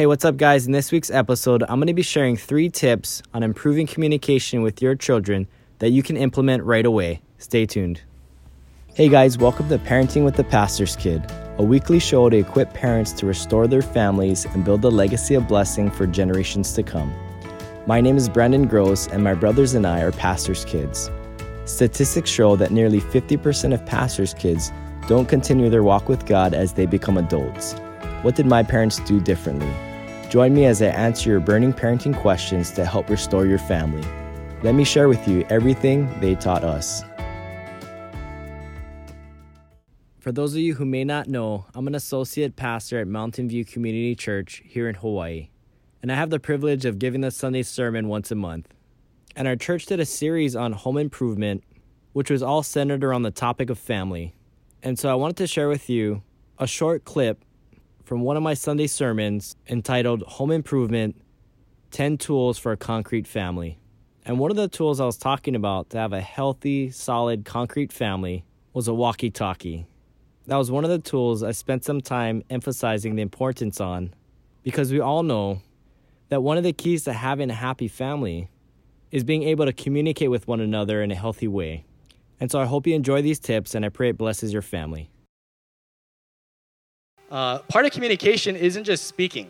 Hey, what's up, guys? In this week's episode, I'm going to be sharing three tips on improving communication with your children that you can implement right away. Stay tuned. Hey, guys, welcome to Parenting with the Pastor's Kid, a weekly show to equip parents to restore their families and build a legacy of blessing for generations to come. My name is Brandon Gross, and my brothers and I are pastor's kids. Statistics show that nearly 50% of pastors' kids don't continue their walk with God as they become adults. What did my parents do differently? Join me as I answer your burning parenting questions to help restore your family. Let me share with you everything they taught us. For those of you who may not know, I'm an associate pastor at Mountain View Community Church here in Hawaii, and I have the privilege of giving the Sunday sermon once a month. And our church did a series on home improvement, which was all centered around the topic of family. And so I wanted to share with you a short clip from one of my Sunday sermons entitled Home Improvement 10 Tools for a Concrete Family. And one of the tools I was talking about to have a healthy, solid, concrete family was a walkie talkie. That was one of the tools I spent some time emphasizing the importance on because we all know that one of the keys to having a happy family is being able to communicate with one another in a healthy way. And so I hope you enjoy these tips and I pray it blesses your family. Uh, part of communication isn't just speaking.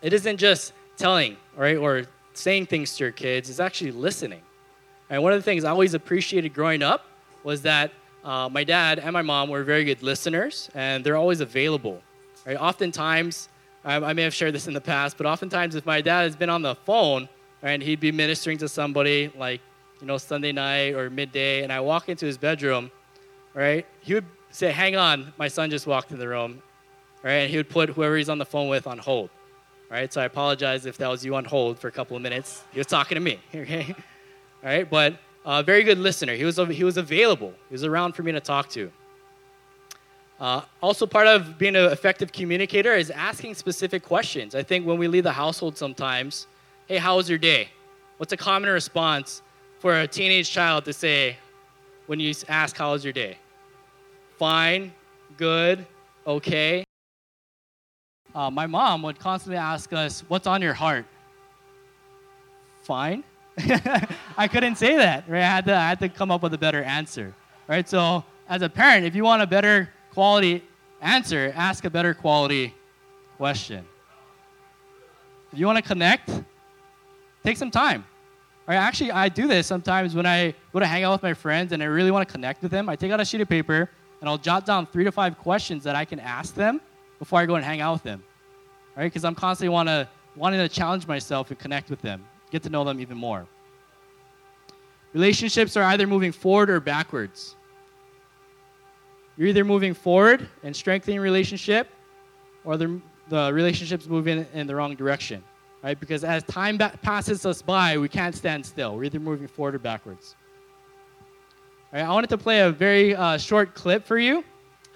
It isn't just telling, right, or saying things to your kids. It's actually listening. And one of the things I always appreciated growing up was that uh, my dad and my mom were very good listeners, and they're always available. Right? Oftentimes, I, I may have shared this in the past, but oftentimes, if my dad has been on the phone, right, and he'd be ministering to somebody like you know Sunday night or midday, and I walk into his bedroom, right, he would say, "Hang on, my son just walked in the room," right? And he would put whoever he's on the phone with on hold, right? So I apologize if that was you on hold for a couple of minutes. He was talking to me, okay? All right, but a uh, very good listener. He was, he was available. He was around for me to talk to. Uh, also, part of being an effective communicator is asking specific questions. I think when we leave the household sometimes, hey, how was your day? What's a common response for a teenage child to say when you ask, how was your day? Fine, good, okay. Uh, my mom would constantly ask us, What's on your heart? Fine. I couldn't say that, right? I had, to, I had to come up with a better answer, right? So, as a parent, if you want a better quality answer, ask a better quality question. If you want to connect, take some time. Right? Actually, I do this sometimes when I go to hang out with my friends and I really want to connect with them. I take out a sheet of paper and I'll jot down three to five questions that I can ask them before I go and hang out with them, right? Because I'm constantly want to wanting to challenge myself and connect with them, get to know them even more. Relationships are either moving forward or backwards. You're either moving forward and strengthening relationship, or the, the relationship's moving in the wrong direction, right? Because as time ba- passes us by, we can't stand still. We're either moving forward or backwards. All right, I wanted to play a very uh, short clip for you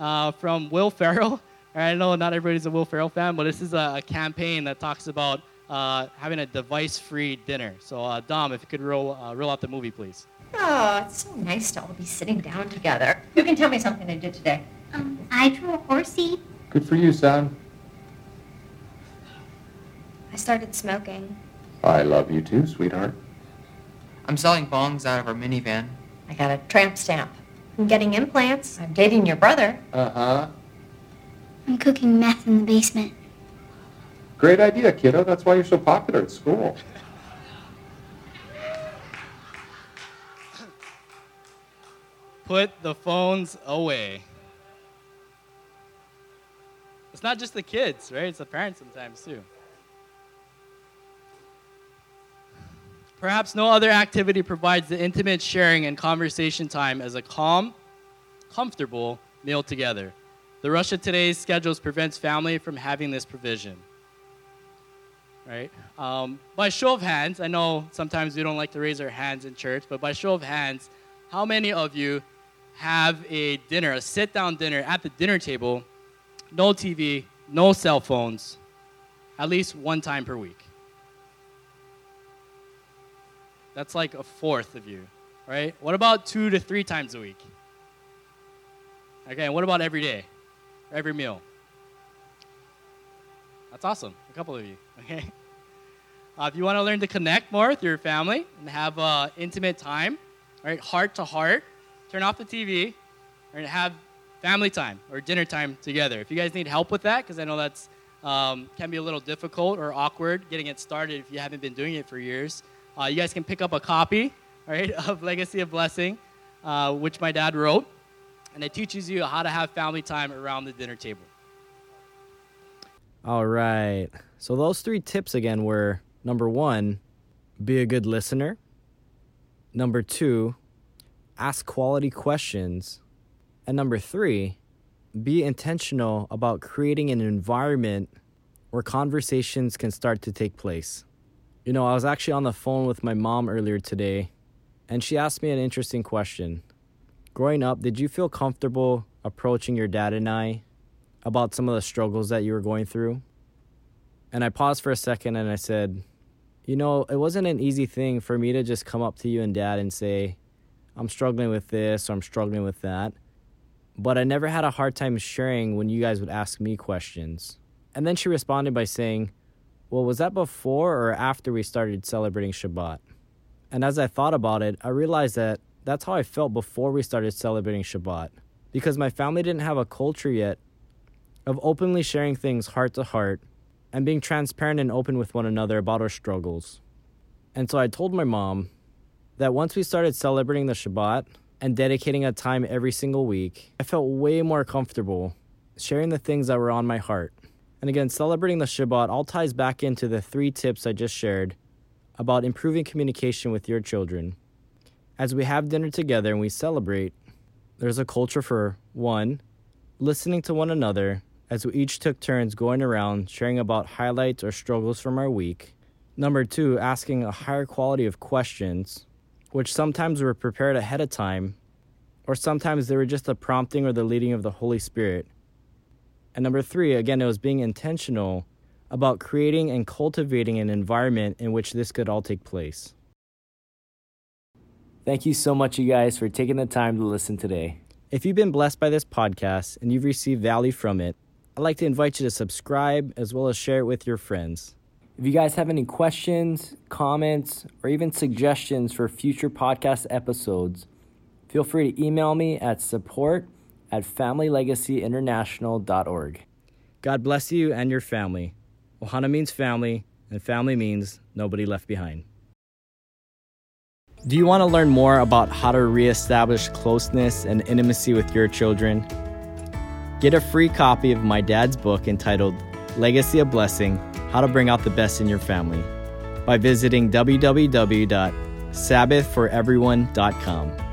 uh, from Will Ferrell. I know not everybody's a Will Ferrell fan, but this is a, a campaign that talks about uh, having a device-free dinner. So, uh, Dom, if you could roll, uh, roll out the movie, please. Oh, it's so nice to all be sitting down together. You can tell me something I did today. Um, I drew a horsey. Good for you, son. I started smoking. I love you too, sweetheart. I'm selling bongs out of our minivan. I got a tramp stamp. I'm getting implants. I'm dating your brother. Uh-huh. I'm cooking meth in the basement. Great idea, kiddo. That's why you're so popular at school. Put the phones away. It's not just the kids, right? It's the parents sometimes too. Perhaps no other activity provides the intimate sharing and conversation time as a calm, comfortable meal together. The rush of today's schedules prevents family from having this provision. Right? Um, by show of hands, I know sometimes we don't like to raise our hands in church, but by show of hands, how many of you have a dinner, a sit down dinner at the dinner table, no TV, no cell phones, at least one time per week? That's like a fourth of you, right? What about two to three times a week? Okay, what about every day? Every meal? That's awesome. A couple of you. Okay. Uh, if you want to learn to connect more with your family and have uh, intimate time, right, heart to heart, turn off the TV, and have family time or dinner time together. If you guys need help with that, because I know that's um, can be a little difficult or awkward getting it started if you haven't been doing it for years, uh, you guys can pick up a copy, right, of Legacy of Blessing, uh, which my dad wrote, and it teaches you how to have family time around the dinner table. All right. So those three tips again were number one, be a good listener. Number two, ask quality questions. And number three, be intentional about creating an environment where conversations can start to take place. You know, I was actually on the phone with my mom earlier today, and she asked me an interesting question. Growing up, did you feel comfortable approaching your dad and I about some of the struggles that you were going through? And I paused for a second and I said, You know, it wasn't an easy thing for me to just come up to you and dad and say, I'm struggling with this or I'm struggling with that. But I never had a hard time sharing when you guys would ask me questions. And then she responded by saying, Well, was that before or after we started celebrating Shabbat? And as I thought about it, I realized that that's how I felt before we started celebrating Shabbat. Because my family didn't have a culture yet of openly sharing things heart to heart and being transparent and open with one another about our struggles. And so I told my mom that once we started celebrating the Shabbat and dedicating a time every single week, I felt way more comfortable sharing the things that were on my heart. And again, celebrating the Shabbat all ties back into the three tips I just shared about improving communication with your children. As we have dinner together and we celebrate, there's a culture for one, listening to one another as we each took turns going around sharing about highlights or struggles from our week. Number two, asking a higher quality of questions, which sometimes were prepared ahead of time, or sometimes they were just the prompting or the leading of the Holy Spirit. And number three, again, it was being intentional about creating and cultivating an environment in which this could all take place. Thank you so much, you guys, for taking the time to listen today. If you've been blessed by this podcast and you've received value from it, I'd like to invite you to subscribe as well as share it with your friends. If you guys have any questions, comments, or even suggestions for future podcast episodes, feel free to email me at support at familylegacyinternational.org. God bless you and your family. Ohana means family, and family means nobody left behind. Do you want to learn more about how to reestablish closeness and intimacy with your children? Get a free copy of my dad's book entitled Legacy of Blessing How to Bring Out the Best in Your Family by visiting www.sabbathforeveryone.com.